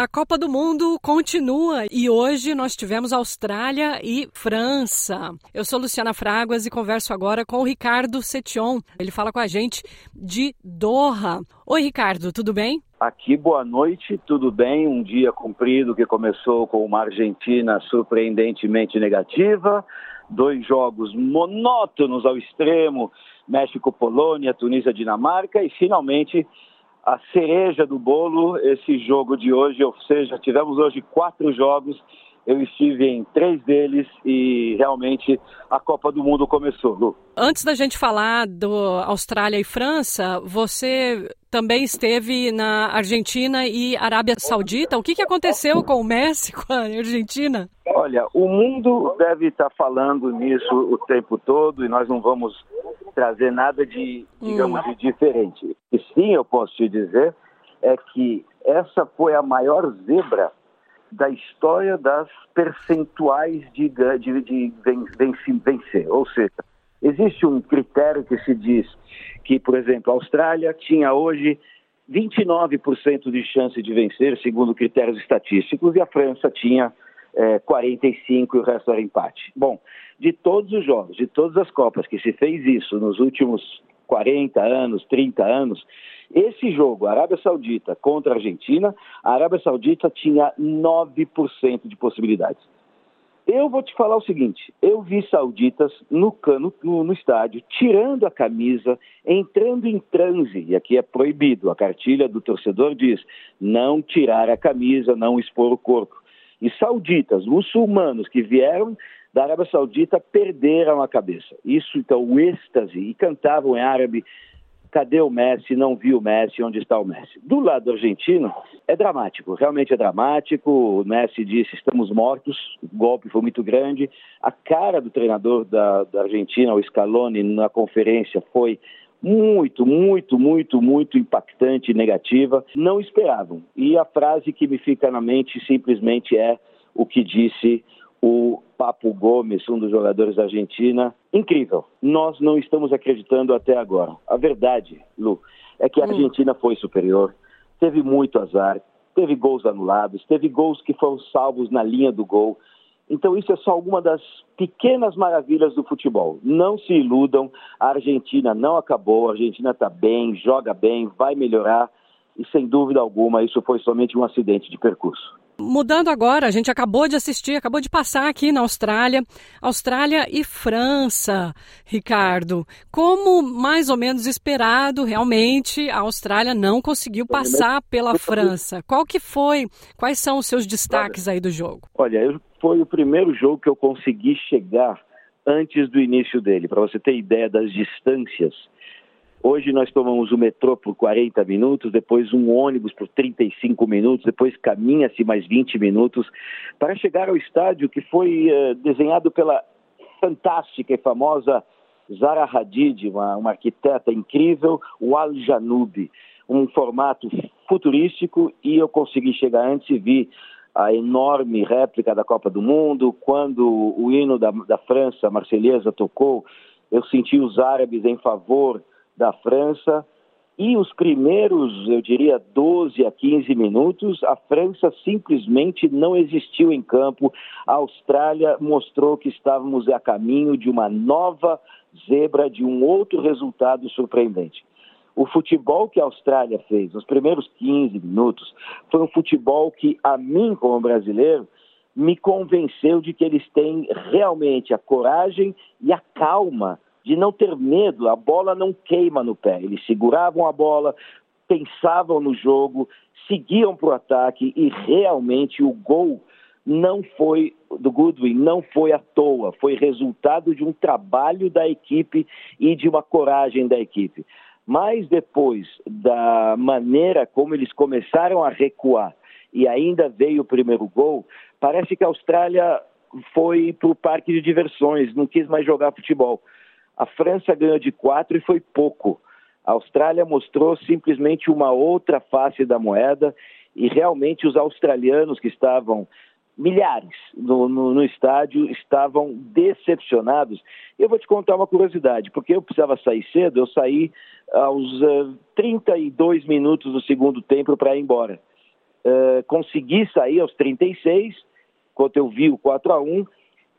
a Copa do Mundo continua e hoje nós tivemos Austrália e França. Eu sou Luciana Fraguas e converso agora com o Ricardo Setion. Ele fala com a gente de Doha. Oi, Ricardo, tudo bem? Aqui, boa noite, tudo bem? Um dia comprido que começou com uma Argentina surpreendentemente negativa, dois jogos monótonos ao extremo, México-Polônia, Tunísia-Dinamarca e finalmente a cereja do bolo, esse jogo de hoje, ou seja, tivemos hoje quatro jogos, eu estive em três deles e realmente a Copa do Mundo começou. Lu. Antes da gente falar do Austrália e França, você também esteve na Argentina e Arábia Saudita. O que, que aconteceu com o Messi, com a Argentina? Olha, o mundo deve estar falando nisso o tempo todo e nós não vamos trazer nada de, digamos, hum. de diferente. E sim, eu posso te dizer, é que essa foi a maior zebra da história das percentuais de, de, de vencer. Ou seja, existe um critério que se diz que, por exemplo, a Austrália tinha hoje 29% de chance de vencer, segundo critérios estatísticos, e a França tinha é, 45% e o resto era empate. Bom, de todos os jogos, de todas as Copas que se fez isso nos últimos 40 anos, 30 anos, esse jogo, Arábia Saudita contra a Argentina, a Arábia Saudita tinha 9% de possibilidades. Eu vou te falar o seguinte: eu vi sauditas no, cano, no, estádio, tirando a camisa, entrando em transe, e aqui é proibido, a cartilha do torcedor diz: não tirar a camisa, não expor o corpo. E sauditas, muçulmanos que vieram da Arábia Saudita perderam a cabeça. Isso, então, o êxtase, e cantavam em árabe: cadê o Messi? Não vi o Messi, onde está o Messi? Do lado argentino, é dramático, realmente é dramático. O Messi disse: estamos mortos, o golpe foi muito grande. A cara do treinador da, da Argentina, o Scaloni, na conferência foi muito, muito, muito, muito impactante e negativa. Não esperavam. E a frase que me fica na mente simplesmente é o que disse o Papo Gomes, um dos jogadores da Argentina. Incrível. Nós não estamos acreditando até agora. A verdade, Lu, é que a hum. Argentina foi superior, teve muito azar, teve gols anulados, teve gols que foram salvos na linha do gol. Então, isso é só alguma das pequenas maravilhas do futebol. Não se iludam, a Argentina não acabou, a Argentina está bem, joga bem, vai melhorar, e sem dúvida alguma, isso foi somente um acidente de percurso. Mudando agora, a gente acabou de assistir, acabou de passar aqui na Austrália, Austrália e França, Ricardo. Como mais ou menos esperado, realmente a Austrália não conseguiu passar pela França. Qual que foi? Quais são os seus destaques aí do jogo? Olha, foi o primeiro jogo que eu consegui chegar antes do início dele, para você ter ideia das distâncias Hoje nós tomamos o metrô por 40 minutos, depois um ônibus por 35 minutos, depois caminha-se mais 20 minutos para chegar ao estádio que foi uh, desenhado pela fantástica e famosa Zara Hadid, uma, uma arquiteta incrível, o Al Janub, um formato futurístico e eu consegui chegar antes e vi a enorme réplica da Copa do Mundo. Quando o hino da, da França, a Marselhesa, tocou, eu senti os árabes em favor da França. E os primeiros, eu diria, 12 a 15 minutos, a França simplesmente não existiu em campo. A Austrália mostrou que estávamos a caminho de uma nova zebra, de um outro resultado surpreendente. O futebol que a Austrália fez nos primeiros 15 minutos foi um futebol que, a mim, como brasileiro, me convenceu de que eles têm realmente a coragem e a calma de não ter medo, a bola não queima no pé. Eles seguravam a bola, pensavam no jogo, seguiam para o ataque e realmente o gol não foi do Goodwin, não foi à toa, foi resultado de um trabalho da equipe e de uma coragem da equipe. Mas depois da maneira como eles começaram a recuar e ainda veio o primeiro gol, parece que a Austrália foi para o parque de diversões, não quis mais jogar futebol. A França ganhou de quatro e foi pouco. A Austrália mostrou simplesmente uma outra face da moeda e realmente os australianos que estavam milhares no, no, no, estádio estavam decepcionados. Eu vou te contar uma curiosidade, porque eu precisava sair cedo, eu saí aos uh, eh, 32 minutos do segundo tempo para ir embora. uh, consegui sair aos 36, quando eu vi o 4 a 1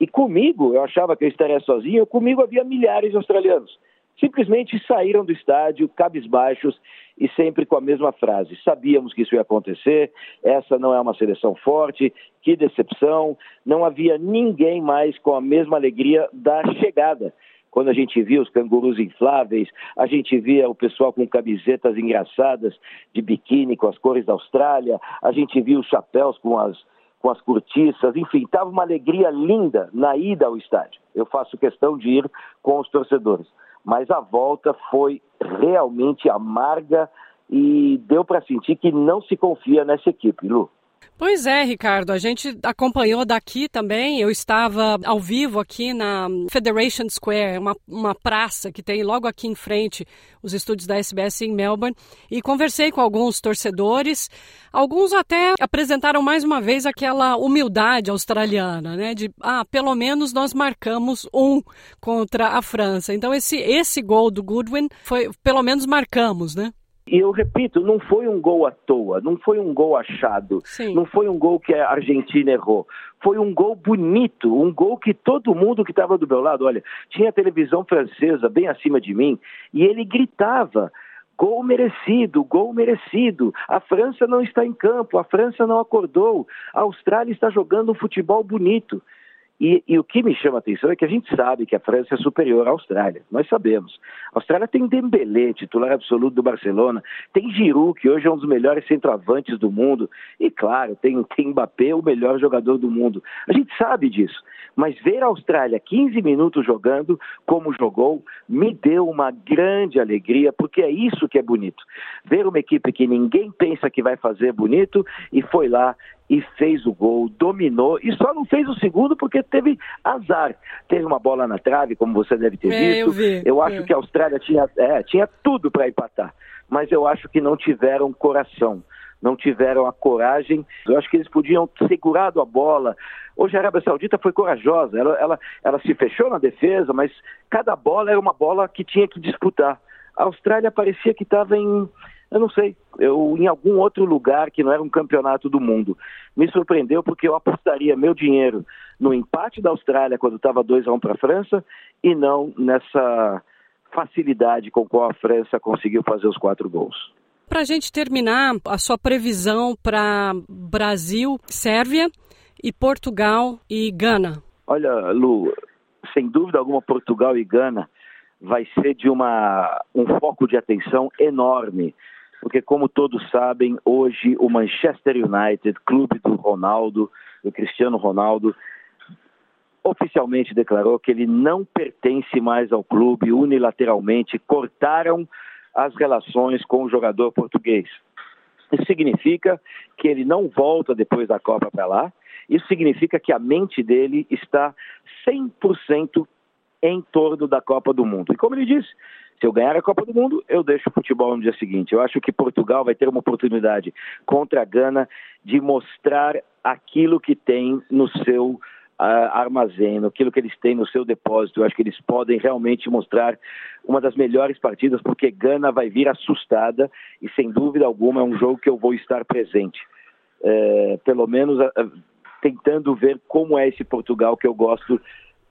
e comigo, eu achava que eu estaria sozinho, comigo havia milhares de australianos. Simplesmente saíram do estádio cabisbaixos e sempre com a mesma frase: sabíamos que isso ia acontecer, essa não é uma seleção forte, que decepção. Não havia ninguém mais com a mesma alegria da chegada. Quando a gente via os cangurus infláveis, a gente via o pessoal com camisetas engraçadas de biquíni com as cores da Austrália, a gente via os chapéus com as com as cortiças, enfim, estava uma alegria linda na ida ao estádio. Eu faço questão de ir com os torcedores. Mas a volta foi realmente amarga e deu para sentir que não se confia nessa equipe, Lu. Pois é, Ricardo, a gente acompanhou daqui também. Eu estava ao vivo aqui na Federation Square, uma, uma praça que tem logo aqui em frente os estúdios da SBS em Melbourne, e conversei com alguns torcedores. Alguns até apresentaram mais uma vez aquela humildade australiana, né? De, ah, pelo menos nós marcamos um contra a França. Então, esse, esse gol do Goodwin foi, pelo menos marcamos, né? E eu repito, não foi um gol à toa, não foi um gol achado, Sim. não foi um gol que a Argentina errou. Foi um gol bonito, um gol que todo mundo que estava do meu lado, olha, tinha a televisão francesa bem acima de mim e ele gritava. Gol merecido, gol merecido. A França não está em campo, a França não acordou. A Austrália está jogando um futebol bonito. E, e, o que me chama a atenção é que a gente sabe que a França é superior à Austrália. Nós sabemos. A Austrália tem Dembélé, titular absoluto do Barcelona. Tem Giroud, que hoje é um dos melhores centroavantes do mundo. E, claro, tem, tem Mbappé, o melhor jogador do mundo. A gente sabe disso. Mas ver a Austrália 15 minutos jogando como jogou, me deu uma grande alegria, porque é isso que é bonito. Ver uma equipe que ninguém pensa que vai fazer bonito e foi lá e fez o gol, dominou e só não fez o segundo porque teve azar. Teve uma bola na trave, como você deve ter é, visto. Eu, vi. eu acho é. que a Austrália tinha, é, tinha tudo para empatar, mas eu acho que não tiveram coração, não tiveram a coragem. Eu acho que eles podiam ter segurado a bola. Hoje a Arábia Saudita foi corajosa, ela, ela, ela se fechou na defesa, mas cada bola era uma bola que tinha que disputar. A Austrália parecia que estava em eu não sei, eu em algum outro lugar que não era um campeonato do mundo. Me surpreendeu porque eu apostaria meu dinheiro no empate da Austrália quando estava 2 a 1 um para a França e não nessa facilidade com qual a França conseguiu fazer os quatro gols. Para a gente terminar, a sua previsão para Brasil, Sérvia e Portugal e Gana? Olha, Lu, sem dúvida alguma, Portugal e Gana vai ser de uma, um foco de atenção enorme porque como todos sabem, hoje o Manchester United, clube do Ronaldo, do Cristiano Ronaldo, oficialmente declarou que ele não pertence mais ao clube unilateralmente, cortaram as relações com o jogador português. Isso significa que ele não volta depois da Copa para lá. Isso significa que a mente dele está 100% em torno da Copa do Mundo. E como ele disse, se eu ganhar a Copa do Mundo, eu deixo o futebol no dia seguinte. Eu acho que Portugal vai ter uma oportunidade contra a Gana de mostrar aquilo que tem no seu uh, armazém, aquilo que eles têm no seu depósito. Eu acho que eles podem realmente mostrar uma das melhores partidas, porque Gana vai vir assustada e, sem dúvida alguma, é um jogo que eu vou estar presente. Uh, pelo menos uh, tentando ver como é esse Portugal que eu gosto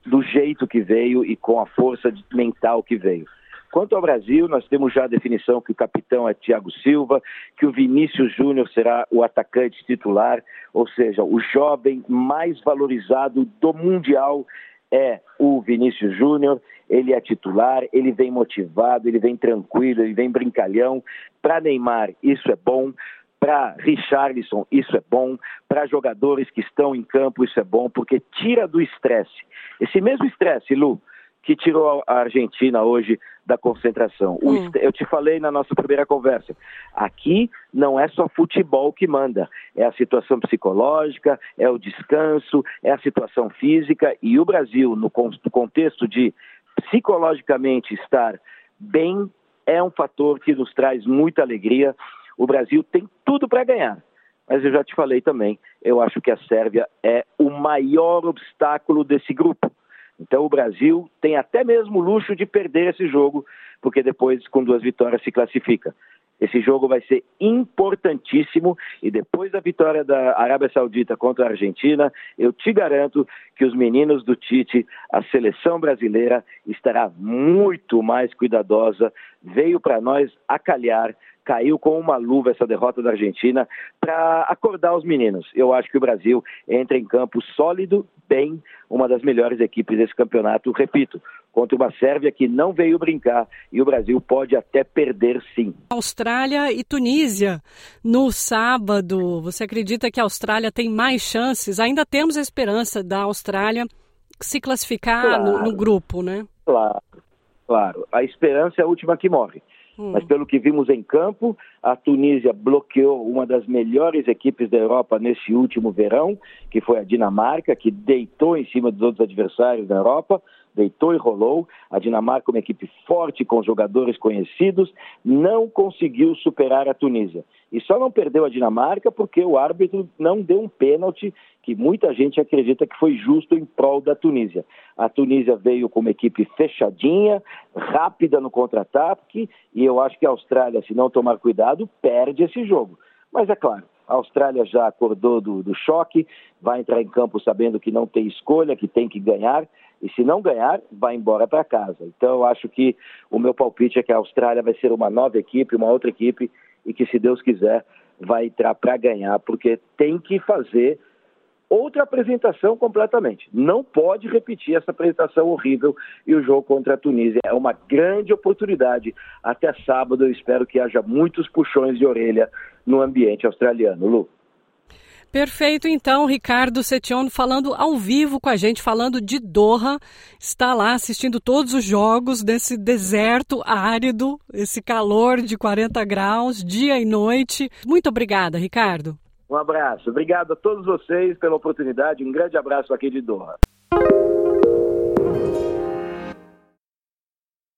do jeito que veio e com a força mental que veio. Quanto ao Brasil, nós temos já a definição que o capitão é Thiago Silva, que o Vinícius Júnior será o atacante titular, ou seja, o jovem mais valorizado do Mundial é o Vinícius Júnior, ele é titular, ele vem motivado, ele vem tranquilo, ele vem brincalhão. Para Neymar, isso é bom. Para Richarlison, isso é bom. Para jogadores que estão em campo, isso é bom, porque tira do estresse. Esse mesmo estresse, Lu, que tirou a Argentina hoje da concentração. Hum. Eu te falei na nossa primeira conversa. Aqui não é só futebol que manda, é a situação psicológica, é o descanso, é a situação física e o Brasil, no contexto de psicologicamente estar bem, é um fator que nos traz muita alegria. O Brasil tem tudo para ganhar. Mas eu já te falei também, eu acho que a Sérvia é o maior obstáculo desse grupo. Então o Brasil tem até mesmo o luxo de perder esse jogo, porque depois, com duas vitórias, se classifica. Esse jogo vai ser importantíssimo e depois da vitória da Arábia Saudita contra a Argentina, eu te garanto que os meninos do Tite, a seleção brasileira, estará muito mais cuidadosa. Veio para nós acalhar, caiu com uma luva essa derrota da Argentina para acordar os meninos. Eu acho que o Brasil entra em campo sólido, bem, uma das melhores equipes desse campeonato, repito, contra uma Sérvia que não veio brincar e o Brasil pode até perder sim. Austrália e Tunísia no sábado. Você acredita que a Austrália tem mais chances? Ainda temos a esperança da Austrália se classificar claro, no, no, grupo, né? Claro, claro. A esperança é a última que morre. Hum. Mas pelo que vimos em campo, a Tunísia bloqueou uma das melhores equipes da Europa nesse último verão, que foi a Dinamarca, que deitou em cima dos outros adversários da Europa deitou e rolou. A Dinamarca, uma equipe forte com jogadores conhecidos, não conseguiu superar a Tunísia. E só não perdeu a Dinamarca porque o árbitro não deu um pênalti que muita gente acredita que foi justo em prol da Tunísia. A Tunísia veio com uma equipe fechadinha, rápida no contra-ataque, e eu acho que a Austrália, se não tomar cuidado, perde esse jogo. Mas é claro, a Austrália já acordou do, do choque, vai entrar em campo sabendo que não tem escolha, que tem que ganhar, e se não ganhar, vai embora para casa. Então eu acho que o meu palpite é que a Austrália vai ser uma nova equipe, uma outra equipe, e que se Deus quiser vai entrar para ganhar, porque tem que fazer outra apresentação completamente. Não pode repetir essa apresentação horrível e o jogo contra a Tunísia é uma grande oportunidade. Até sábado eu espero que haja muitos puxões de orelha no ambiente australiano. Lu. Perfeito, então, Ricardo Setion falando ao vivo com a gente, falando de Doha, está lá assistindo todos os jogos desse deserto árido, esse calor de 40 graus, dia e noite. Muito obrigada, Ricardo. Um abraço. Obrigado a todos vocês pela oportunidade. Um grande abraço aqui de Doha.